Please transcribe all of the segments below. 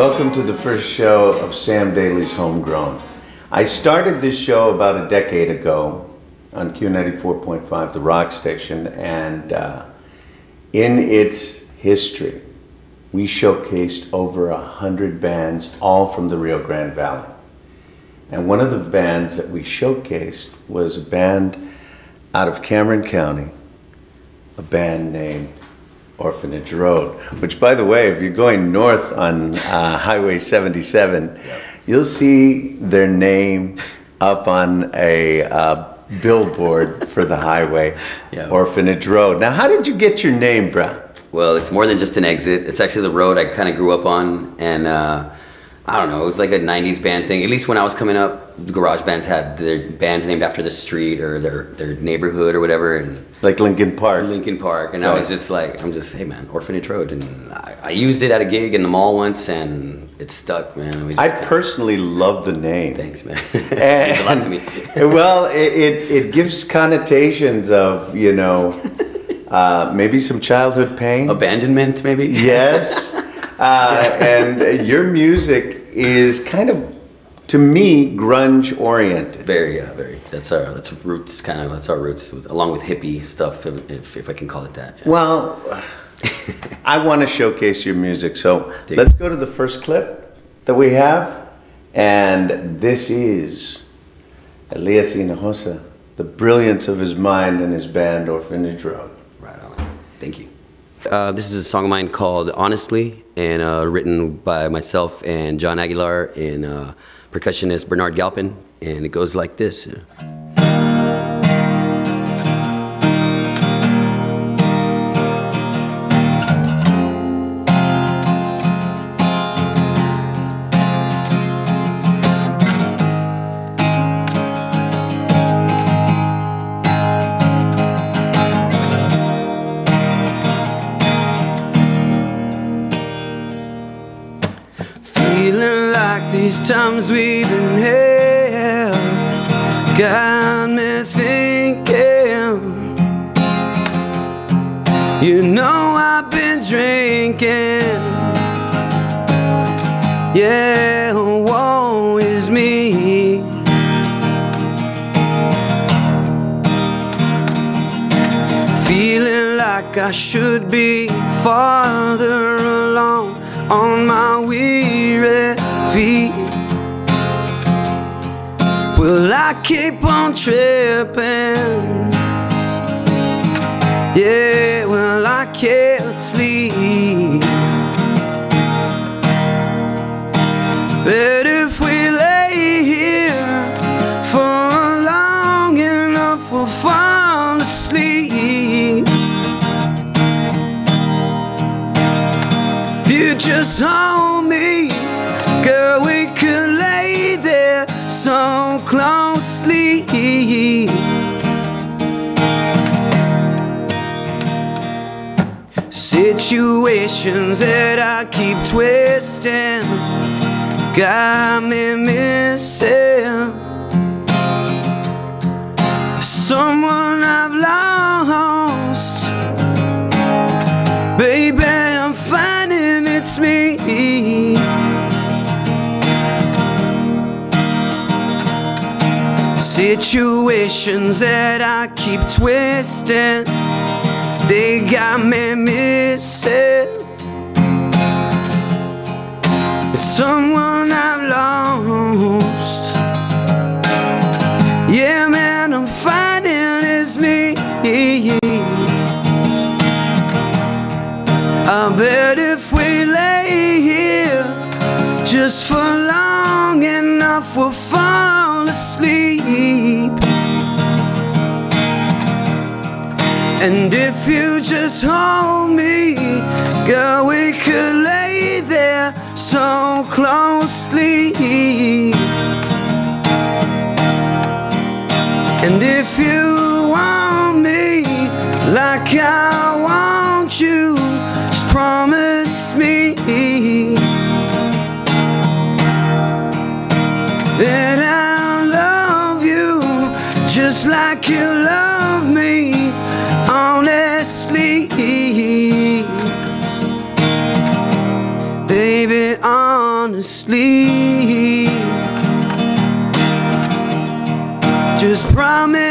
Welcome to the first show of Sam Daily's Homegrown. I started this show about a decade ago on Q94.5, the rock station, and uh, in its history, we showcased over a hundred bands, all from the Rio Grande Valley. And one of the bands that we showcased was a band out of Cameron County, a band named Orphanage Road, which, by the way, if you're going north on uh, Highway 77, you'll see their name up on a uh, billboard for the highway, Yeah. Orphanage Road. Now, how did you get your name, bruh? Well, it's more than just an exit. It's actually the road I kind of grew up on, and uh, I don't know. It was like a '90s band thing. At least when I was coming up, garage bands had their bands named after the street or their their neighborhood or whatever, and Like Linkin Park. Linkin Park. And I was just like, I'm just, hey man, Orphanage Road, and I, I used it at a gig in the mall once, and it stuck, man. We I personally love the name. thanks, man. it means a lot to me. well, it, it, it gives connotations of, you know, uh, maybe some childhood pain. Abandonment, maybe. Yes. Uh, and your music is kind of, to me, grunge oriented. Very, yeah, very. That's our that's roots, kind of. That's our roots, along with hippie stuff, if, if, I can call it that. yeah. Well, I want to showcase your music, so Dig. let's go to the first clip that we have. And this is Elias Hinojosa, the brilliance of his mind and his band Orphanage Road. Right on. Thank you. Uh, this is a song of mine called Honestly, and uh, written by myself and John Aguilar and uh, percussionist Bernard Galpin. And it goes like this. Feeling times we've been here got me thinking. You know I've been drinking. Yeah, woe is me. Feeling like I should be farther along on my weary feet. Will I keep on tripping? Yeah, well, I can't sleep. But if we lay here for long enough, we'll fall asleep. If you Situations that I keep twisting got me missing someone I've lost. Baby, I'm finding it's me. Situations that I keep twisting, they got me missing. Someone And if you just hold me, girl, we could lay there so closely. And if you want me like I want you, just promise Just promise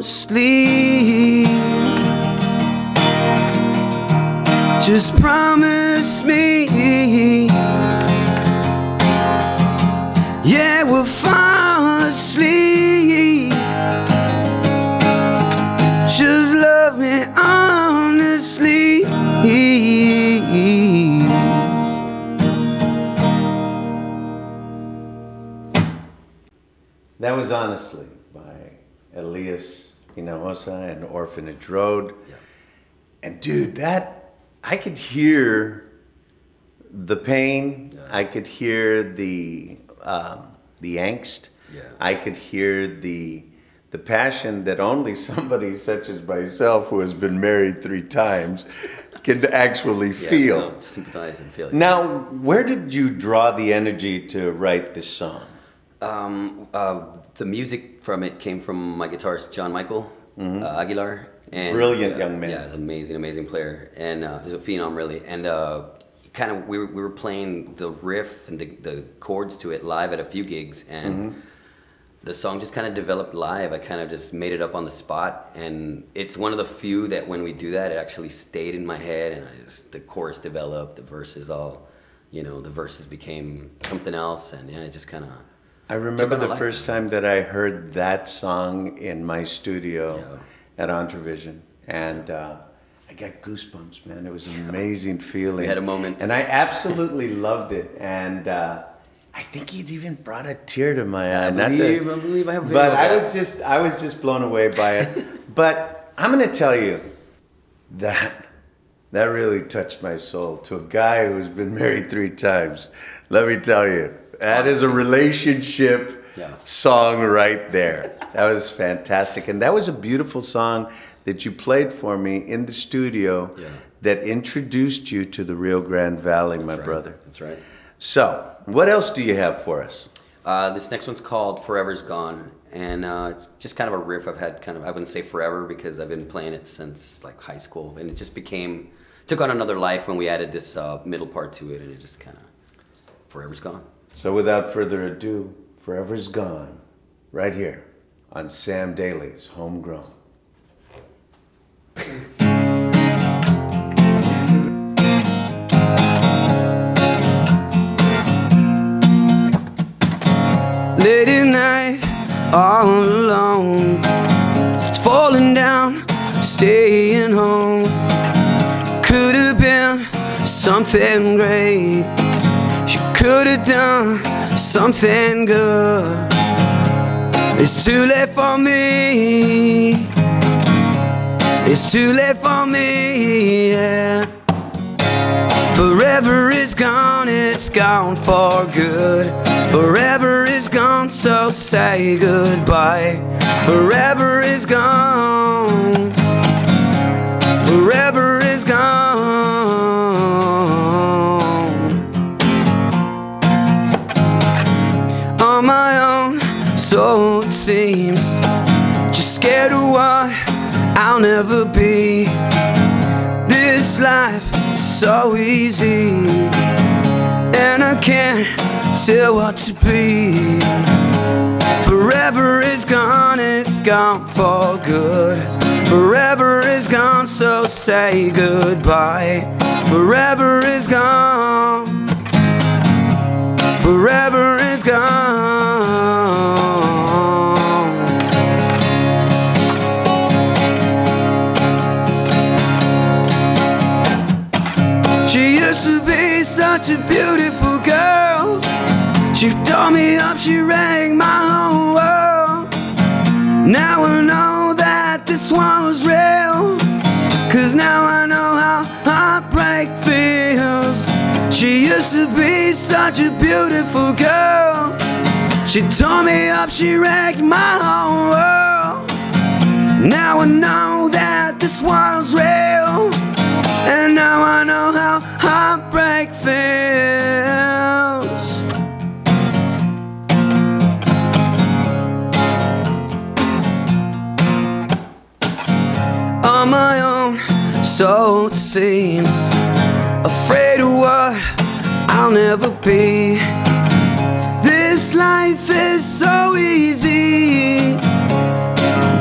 Honestly. Just promise me. Yeah, we'll fall asleep. Just love me honestly. That was Honestly Hinojosa and Orphanage Road. And dude, that, I could hear the pain. I could hear the, um, the angst. Yeah. I could hear the, the passion that only somebody such as myself who has been married three times can actually Yeah, feel. no, sympathize and feel. Now, where did you draw the energy to write this song? Um, uh, the music from it came from my guitarist John Michael uh, Aguilar. And, Mm-hmm. Brilliant uh, young man. Yeah, he's an amazing, amazing player, and uh, he's a phenom really. And uh, kind of we were, we were playing the riff and the, the chords to it live at a few gigs, and Mm-hmm. the song just kind of developed live. I kind of just made it up on the spot, and it's one of the few that when we do that, it actually stayed in my head, and I just the chorus developed, the verses all, you know, the verses became something else, and yeah, it just kind of. I remember the first time that I heard that song in my studio Yeah. at Entravision, and uh, I got goosebumps, man. It was an amazing feeling. We had a moment. and I absolutely loved it. And uh, I think it even brought a tear to my eye. I Not to- believe- I believe I have video But I was just, I was just blown away by it. but I'm gonna tell you that that really touched my soul. To a guy who's been married three times, let me tell you, that is a relationship Yeah. song right there. That was fantastic, and that was a beautiful song that you played for me in the studio. Yeah. That introduced you to the Rio Grande Valley, my right. brother. That's right. So, what else do you have for us? Uh, this next one's called "Forever's Gone," and uh, it's just kind of a riff I've had. Kind of, I wouldn't say forever because I've been playing it since like high school, and it just became took on another life when we added this uh, middle part to it, and it just kind of "Forever's Gone." So, without further ado, Forever's Gone, right here on Sam Daily's Homegrown. Late at night, all alone. It's falling down, staying home. Could have been something great. Could have done something good. It's too late for me. It's too late for me, yeah. Forever is gone, it's gone for good. Forever is gone, so say goodbye. Forever is gone. So it seems. Just scared of what I'll never be. This life is so easy, and I can't tell what to be. Forever is gone, it's gone for good. Forever is gone, so say goodbye. Forever is gone. Forever is gone. Such a beautiful girl. She tore me up, she rang my whole world. Now I know that this was real. Cause now I know how heartbreak feels. She used to be such a beautiful girl. She tore me up, she wrecked my whole world. Now I know that this one's real. Seems. Afraid of what I'll never be. This life is so easy.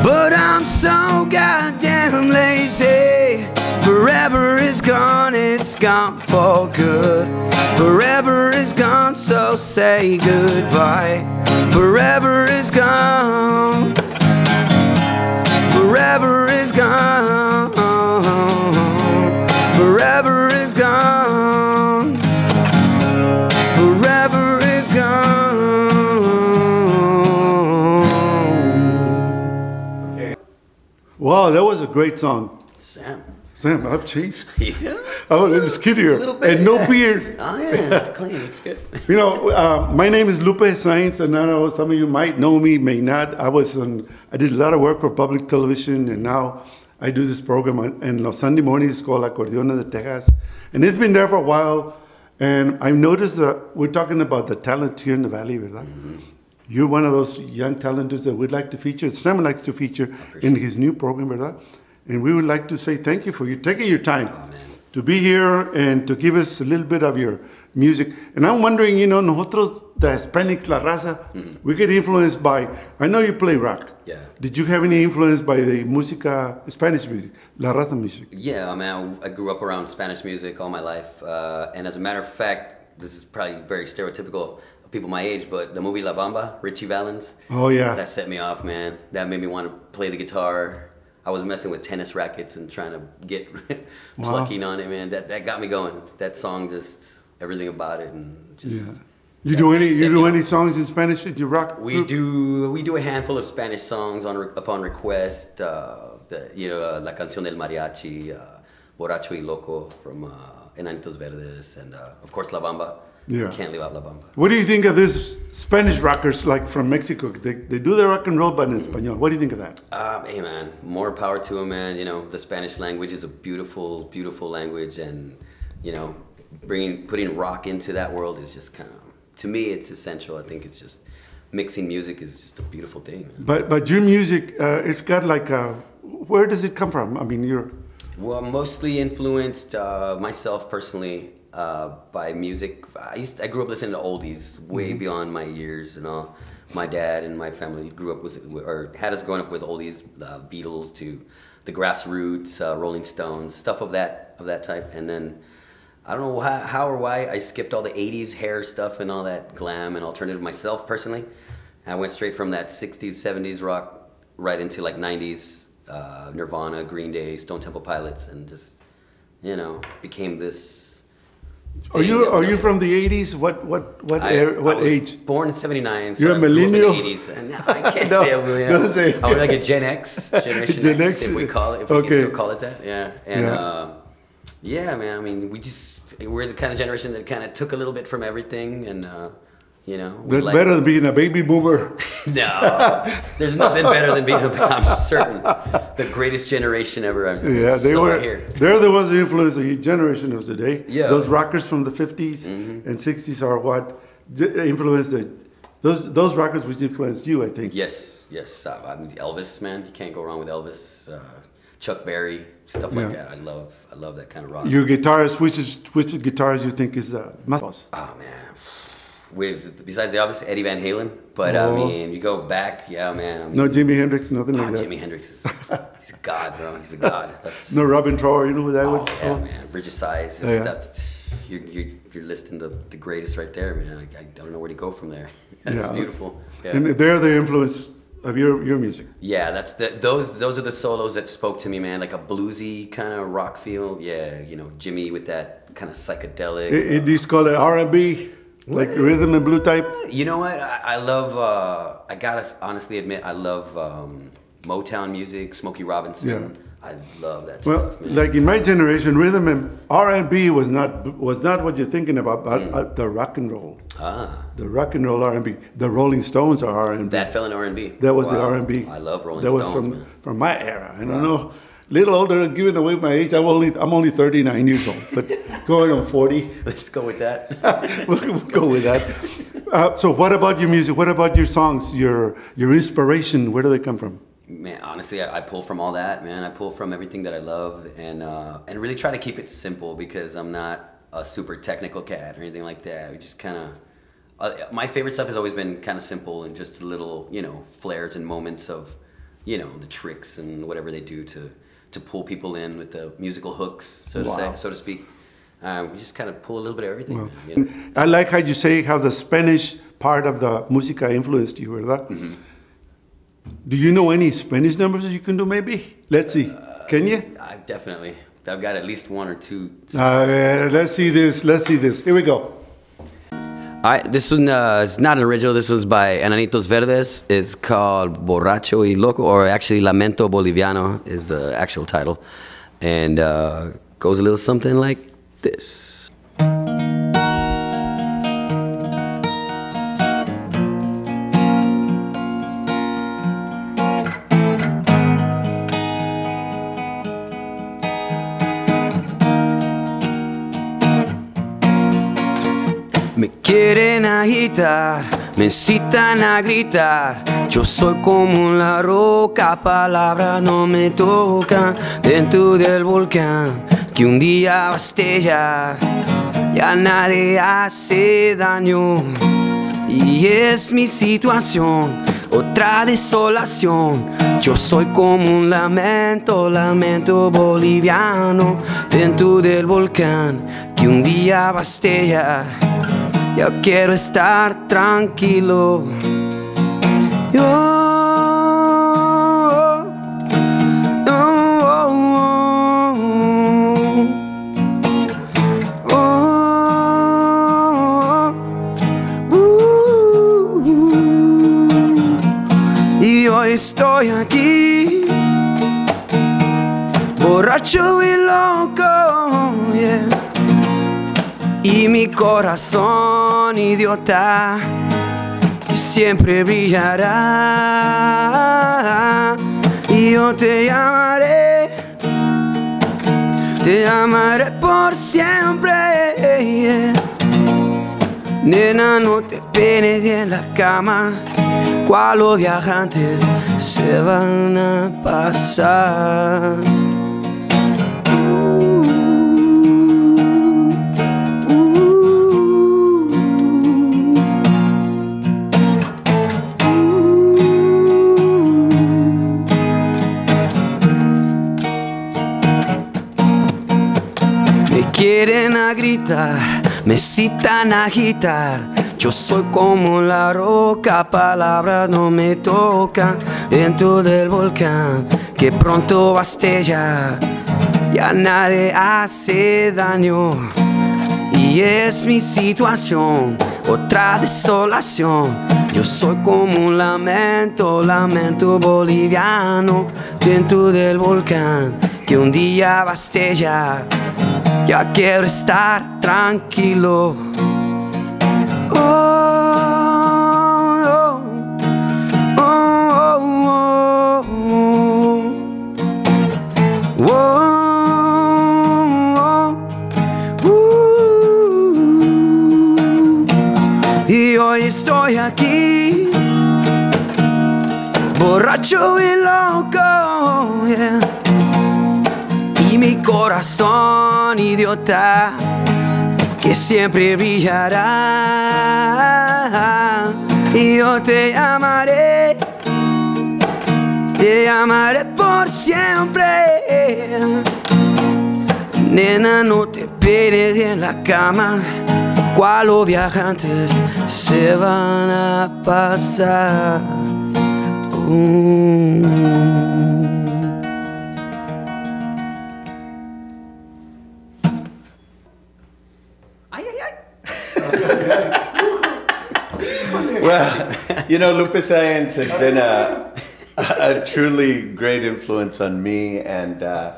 But I'm so goddamn lazy. Forever is gone, it's gone for good. Forever is gone, so say goodbye. Forever is gone. Forever is gone. Wow, that was a great song. Sam. Sam, I've changed. Yeah. I'm a little skinnier little bit, and no beard. Oh yeah, clean. It's good. You know, uh, my name is Lupe Sainz, and I know some of you might know me, may not. I was on, I did a lot of work for public television, and now I do this program on, on los Sunday mornings called Acordeona de Texas, and it's been there for a while. And I've noticed that we're talking about the talent here in the valley, ¿verdad? You're one of those young talents that we'd like to feature. Sam likes to feature in his new program, ¿verdad? And we would like to say thank you for you taking your time to be here and to give us a little bit of your music. And I'm wondering, you know, nosotros, the Hispanics, La Raza, we get influenced by, I know you play rock. Yeah. Did you have any influence by the música, Spanish music, La Raza music? Yeah, I mean, I, I grew up around Spanish music all my life, uh, and as a matter of fact, this is probably very stereotypical people my age, but the movie La Bamba, Ritchie Valens. Oh, yeah. That set me off, man. That made me want to play the guitar. I was messing with tennis rackets and trying to get Wow. plucking on it, man. That that got me going. That song just everything about it and just. Yeah. You do any, you do any songs in Spanish at your rock We do we do a handful of Spanish songs on upon request. Uh, the, you know, uh, La Canción del Mariachi, uh, Borracho y Loco from uh, Enanitos Verdes, and uh, of course La Bamba. Yeah. Can't leave out La Bamba. What do you think of these Spanish rockers like from Mexico? They, they do their rock and roll, but in Espanol. What do you think of that? Um, hey man, more power to them, man. You know, the Spanish language is a beautiful, beautiful language, and you know, bringing putting rock into that world is just kind of, to me, it's essential. I think it's just mixing music is just a beautiful thing. Man. But but your music, uh, it's got like a. Where does it come from? I mean, you're. Well, mostly influenced uh, myself personally uh, by music. I used I grew up listening to oldies way beyond my years and all. My dad and my family grew up with or had us growing up with oldies, uh, Beatles to the grassroots, uh, Rolling Stones, stuff of that of that type. And then I don't know how, how or why I skipped all the '80s hair stuff and all that glam and alternative myself personally. I went straight from that '60s, '70s rock right into like '90s uh, Nirvana, Green Day, Stone Temple Pilots, and just you know became this. Are you are you from the '80s? What what what I, era, what I was age? Born in '79. So You're a I grew up in the millennial? 80s. And I can't No, say I'm a millennial. say- I'm like a Gen X, Generation Gen X, X, if we call it, if we can still call it that. Yeah. And Yeah. Uh, yeah, man. I mean, we just we're the kind of generation that kind of took a little bit from everything, and uh, you know, That's like- better than being a baby boomer. No, there's nothing better than being. A, I'm certain the greatest generation ever. I'm Yeah, they so were. here. They're the ones who influenced the generation of today. Yeah. Those rockers from the '50s Mm-hmm. and '60s are what influenced the. Those those rockers which influenced you, I think. Yes, yes. Uh, I mean, Elvis, man, you can't go wrong with Elvis. Uh, Chuck Berry, stuff like Yeah. that. I love, I love that kind of rock. Your guitarist, which is which guitars you think is the uh, must? Oh man, with besides the obvious Eddie Van Halen, but I Oh. mean, you go back, yeah, man. I mean, No Jimi Hendrix, nothing oh, like that. Jimi Hendrix is he's a god, bro. He's a god. That's No Robin Trower, you know who that oh, would? yeah, man. Bridge of oh, Sighs. Yeah. That's you're, you're you're listing the the greatest right there, man. I, I don't know where to go from there. That's Yeah. beautiful. Yeah. And they're the influence of your, your music. Yeah, that's the those those are the solos that spoke to me, man. Like a bluesy kind of rock feel. Yeah, you know, Jimi with that kind of psychedelic. It, it, these call it R&B, like rhythm and blue type. You know what? I, I love. Uh, I gotta honestly admit, I love um, Motown music, Smokey Robinson. Yeah. I love that Well, stuff, man. like in my generation, rhythm and R&B was not was not what you're thinking about, but Mm. uh, the rock and roll, ah, the rock and roll R&B. The Rolling Stones are R&B. that fell in R and B. That was the R&B. I love Rolling That was from man. from my era. I don't know, little older, than giving away my age. I'm only I'm only 39 years old, but going on 40. Let's go with that. we'll, we'll go with that. Uh, so, what about your music? What about your songs? Your your inspiration? Where do they come from? man, honestly, I, I pull from all that, man. I pull from everything that I love, and uh, and really try to keep it simple because I'm not a super technical cat or anything like that. We just kind of. Uh, my favorite stuff has always been kind of simple and just little, you know, flares and moments of, you know, the tricks and whatever they do to to pull people in with the musical hooks, so to Wow. say, so to speak. Um, we just kind of pull a little bit of everything. you know? I like how you say how the Spanish part of the música influenced you, ¿verdad? Mm-hmm. Do you know any Spanish numbers that you can do? Maybe. Let's see. Can you? I definitely, I've got at least one or two. Ver, let's see this. Let's see this. Here we go. I this one uh, is not an original. This was by Enanitos Verdes. It's called Borracho y Loco, or actually Lamento Boliviano is the actual title, and uh, goes a little something like this. Me quieren agitar, me incitan a gritar. Yo soy como la roca, palabras no me tocan. Dentro del volcán que un día va a estallar. Ya nadie hace daño. Y es mi situación, otra desolación. Yo soy como un lamento, lamento boliviano. Dentro del volcán que un día va a estallar. Yo quiero estar tranquilo. Yo, oh, oh, oh, uh, y hoy estoy aquí, borracho y loco, y mi corazón idiota siempre brillará. Y yo te llamaré te llamaré por siempre. Nena no te penes en la cama cual los viajantes se van a pasar quieren a gritar, me citan a agitar. Yo soy como la roca, palabras no me tocan. Dentro del volcán que pronto va a estallar. Ya nadie hace daño. Y es mi situación, otra desolación. Yo soy como un lamento, lamento boliviano. Dentro del volcán que un día va a estallar. Ya quiero estar tranquilo. Oh, oh, oh, oh, oh. Oh, uh. Y hoy estoy aquí, borracho y loco. yeah y mi corazón idiota que siempre brillará. Y yo te amaré, te amaré por siempre. Nena, no te peres en la cama, cual los viajantes se van a pasar. Mm. Well, you know, Lupe Sainz has been a, a truly great influence on me and uh,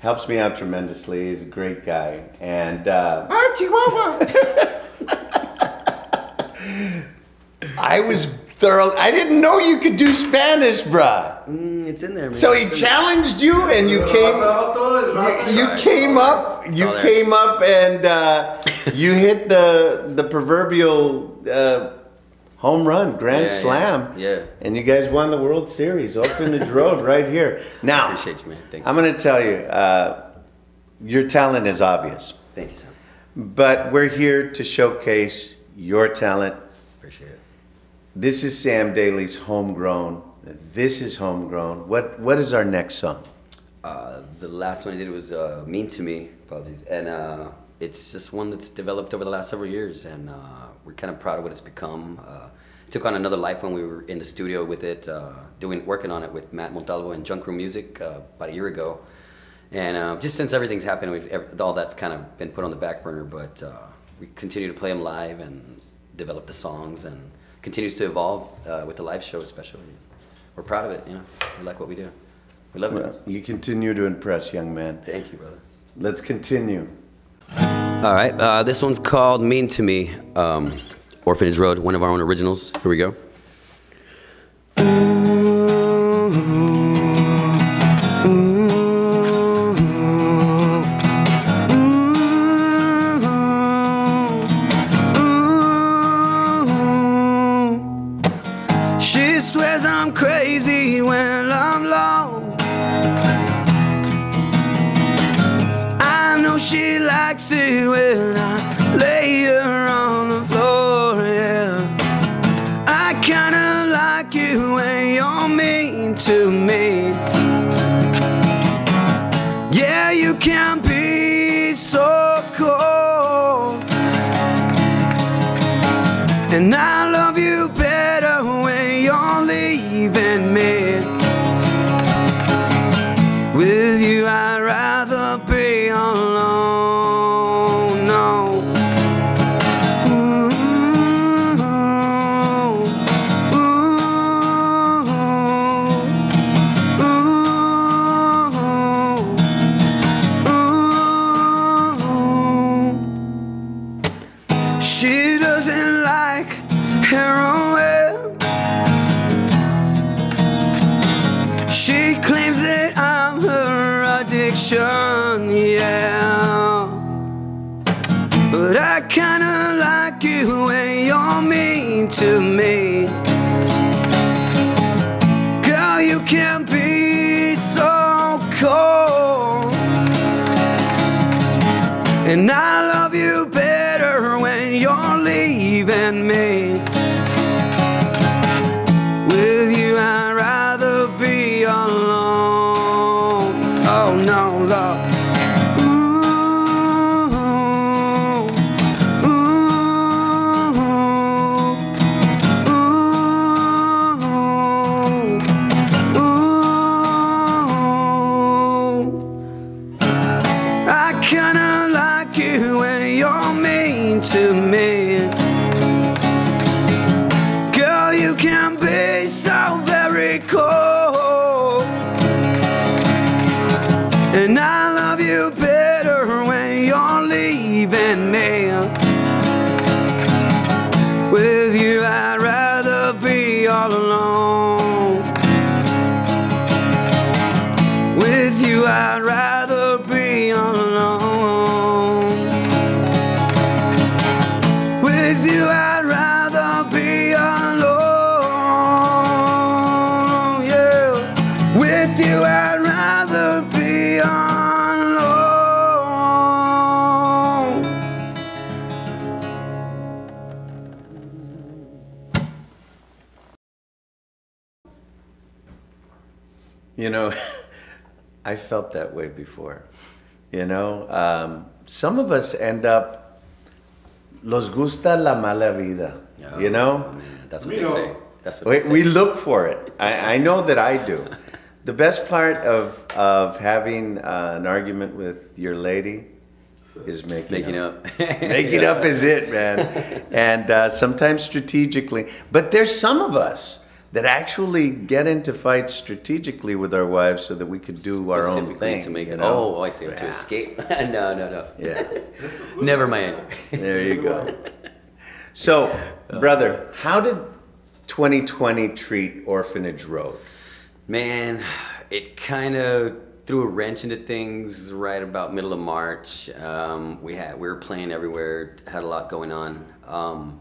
helps me out tremendously. He's a great guy. And uh, I was thorough. I didn't know you could do Spanish, bruh. Mm, it's in there, man. So he challenged you, and you came. You came up. You came up, and uh, you hit the the proverbial uh, home run, grand Yeah, yeah, slam. yeah. And you guys won the World Series. Orphanage Road, right here. Now, Appreciate you, man. Thank I'm going to tell you, uh, your talent is obvious, Thank you, son. but we're here to showcase your talent. Appreciate it. This is Sam Daily's homegrown. This is homegrown. What What is our next song? Uh, the last one I did was uh, Mean to Me. Apologies. And uh, it's just one that's developed over the last several years, and uh, we're kind of proud of what it's become. Uh, took on another life when we were in the studio with it, uh, doing working on it with Matt Montalvo and Junk Room Music uh, about a year ago. And uh, just since everything's happened, we've all that's kind of been put on the back burner. But uh, we continue to play them live and develop the songs, and continues to evolve uh, with the live show, especially. We're proud of it. You know, we like what we do. We love it. You continue to impress, young man. Thank you, brother. Let's continue. All right, uh, this one's called Mean to Me. Um, Orphanage Road, one of our own originals. Here we go. And I With you, I'd rather be all alone. With you, I'd rather I felt that way before. You know, um, some of us end up, los gusta la mala vida. Oh, you know, man, that's what We they know. say. That's what we, they say. we look for it. I, I know that I do. The best part of, of having uh, an argument with your lady is making, making up. up. Making up is it, man. And uh, sometimes strategically. But there's some of us that actually get into fights strategically with our wives so that we could do our own thing. to make you it. know? Oh, I see. To escape. no, no, no. Yeah. Never mind. There you go. So, brother, how did 2020 treat Orphanage Road? Man, it kind of threw a wrench into things right about middle of March. Um, we had we were playing everywhere, had a lot going on. Um,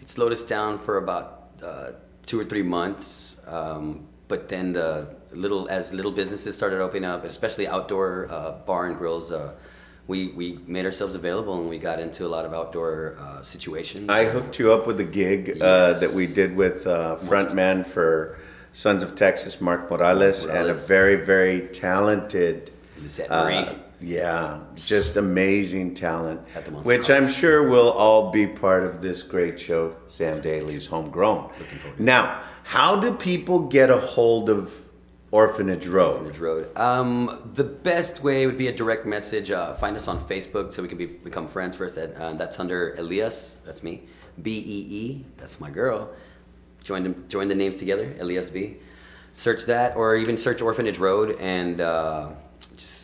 it slowed us down for about uh, two or three months, um, but then the little as little businesses started opening up, especially outdoor uh, bar and grills. Uh, we, we made ourselves available and we got into a lot of outdoor uh, situations. I hooked you up with a gig uh, that we did with uh, frontman for Sons of Texas, Mark Morales, and a very, very talented. Lisette uh, Marie. Yeah, just amazing talent, At the which I'm sure will all be part of this great show, Sam Daily's Homegrown. Now, how do people get a hold of Orphanage Road? Orphanage Road. Um, the best way would be a direct message. Uh, find us on Facebook so we can be, become friends first. And, uh, that's under Elias. That's me. B E E. That's my girl. Join. Join the names together. Elias B. Search that, or even search Orphanage Road, and uh,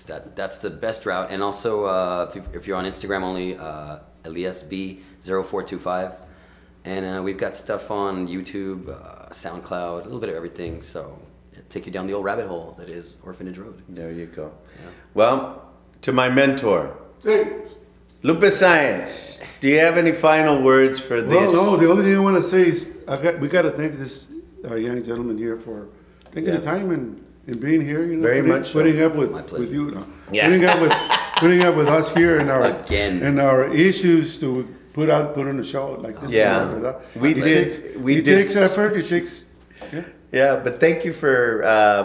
that. That's the best route. And also, uh, if, you, if you're on Instagram only, uh, Elias B 0425 and uh, we've got stuff on YouTube, uh, SoundCloud, a little bit of everything. So take you down the old rabbit hole that is Orphanage Road. There you go. Yeah. Well, to my mentor, Hey, Lupe Sainz, do you have any final words for this? well, no, the only thing I want to say is I got, we got to thank this uh, young gentleman here for taking Yeah. the time and, and being here. You know, Very putting, much so. up with, My with you. No, Yeah. Putting up with putting up with us here and our Again. and our issues to put out put on a show like this. Yeah. ¿verdad? We It did- Takes, we it did- takes effort. It takes. Yeah. Yeah, but thank you for uh,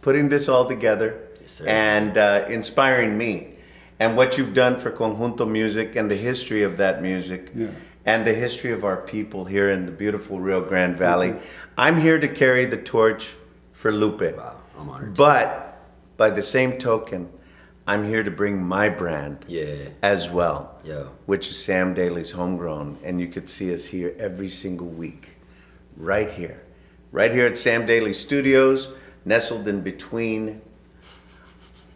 putting this all together Yes, and uh, inspiring me. And what you've done for Conjunto Music and the history of that music Yeah. and the history of our people here in the beautiful Rio Grande Valley. I'm here to carry the torch for Lupe. Wow, I'm honored. But by the same token, I'm here to bring my brand Yeah. as well, Yeah. which is Sam Daily's Homegrown. And you could see us here every single week, right here, right here at Sam Daily Studios, nestled in between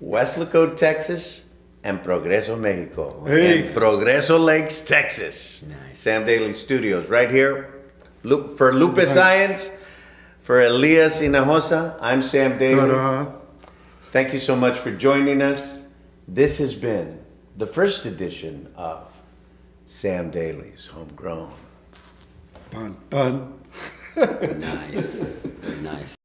Weslaco, Texas, and Progreso, Mexico. Hey. And Progreso Lakes, Texas. Nice. Sam Daily Studios, right here. For Lupe Sainz, for Elias Hinojosa, I'm Sam Daily. Ta-da. Thank you so much for joining us. This has been the first edition of Sam Daily's Homegrown. Dun, dun. Nice. Very nice.